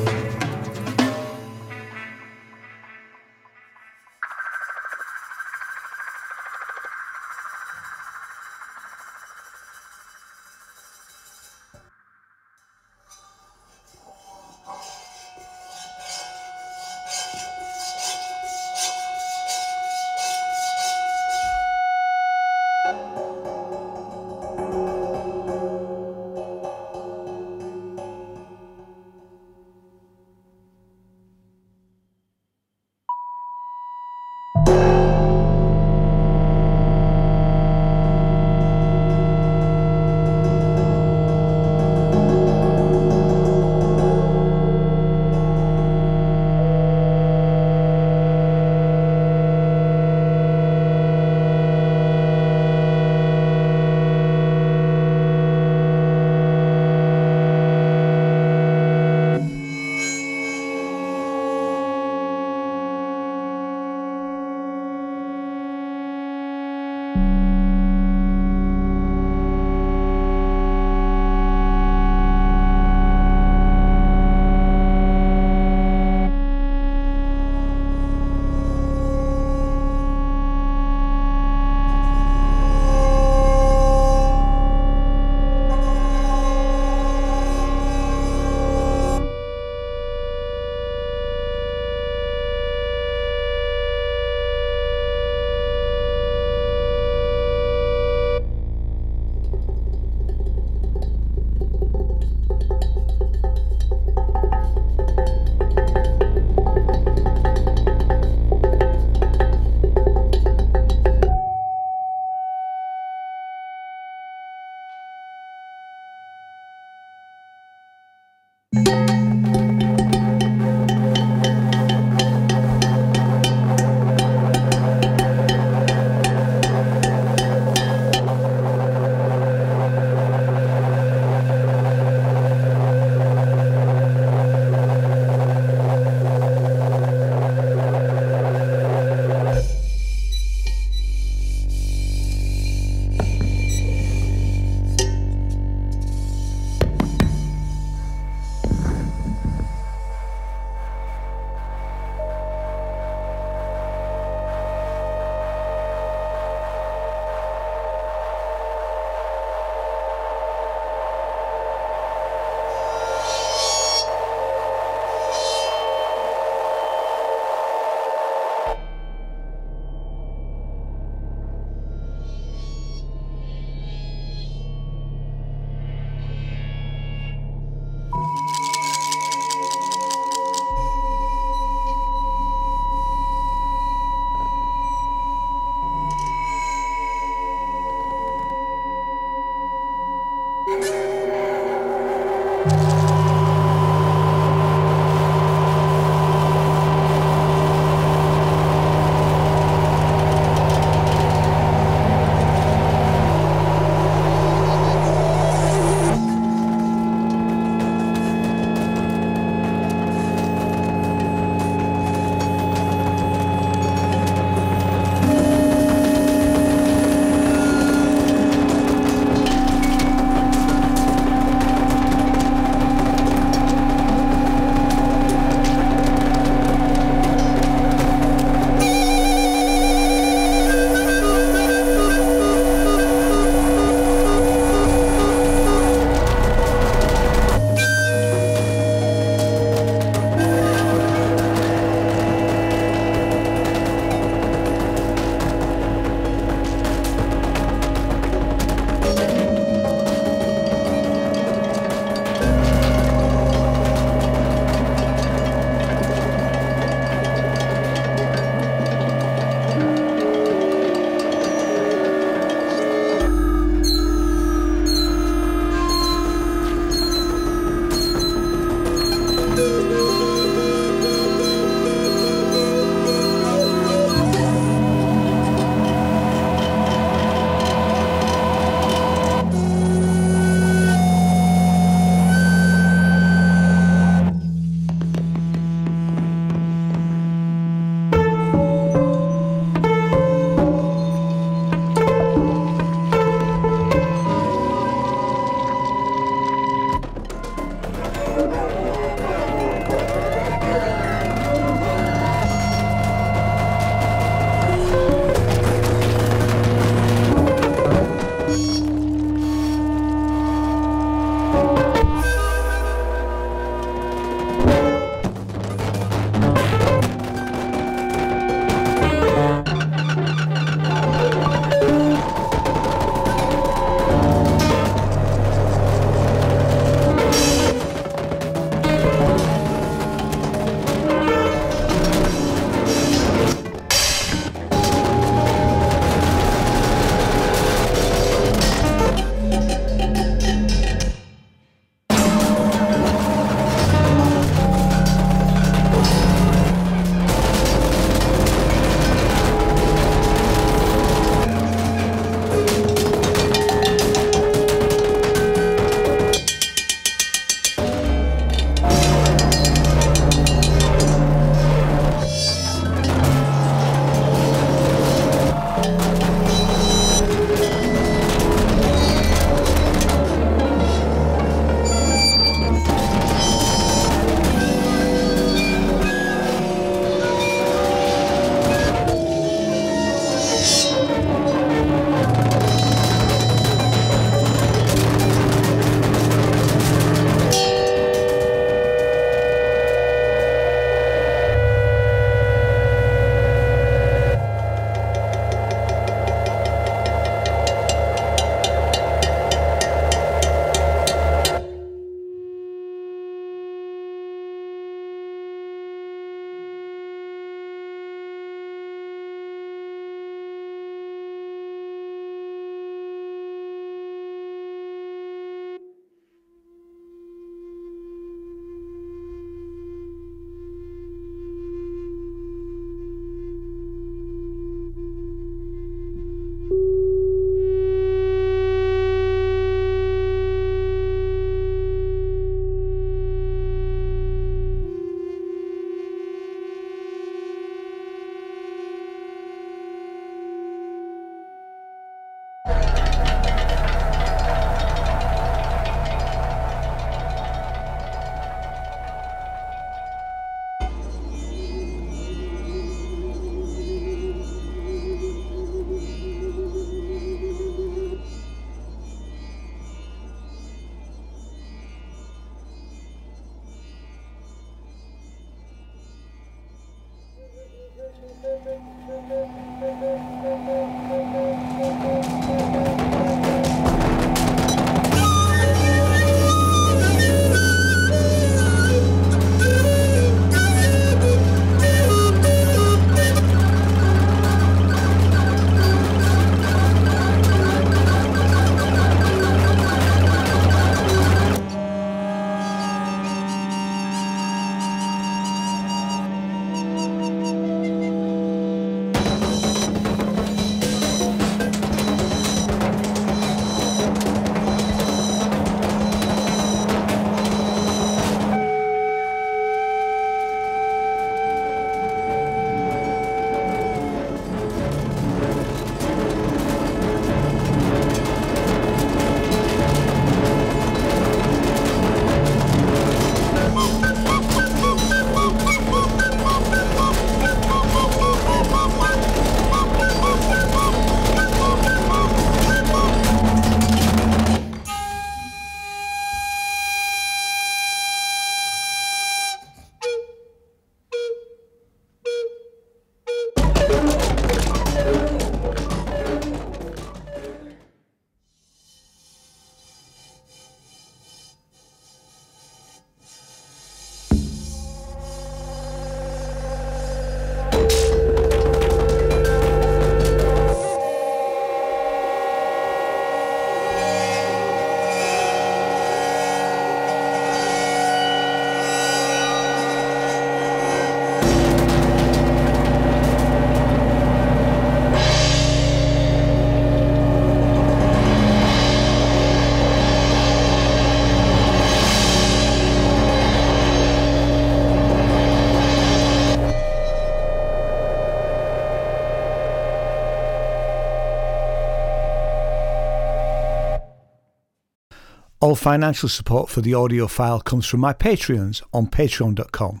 All financial support for the Audiophile comes from my Patreons on patreon.com.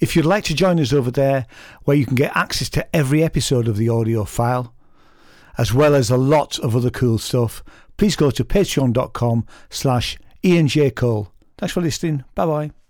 If you'd like to join us over there, where you can get access to every episode of the Audiophile, as well as a lot of other cool stuff, please go to patreon.com slash Ian J. Cole. Thanks for listening. Bye bye.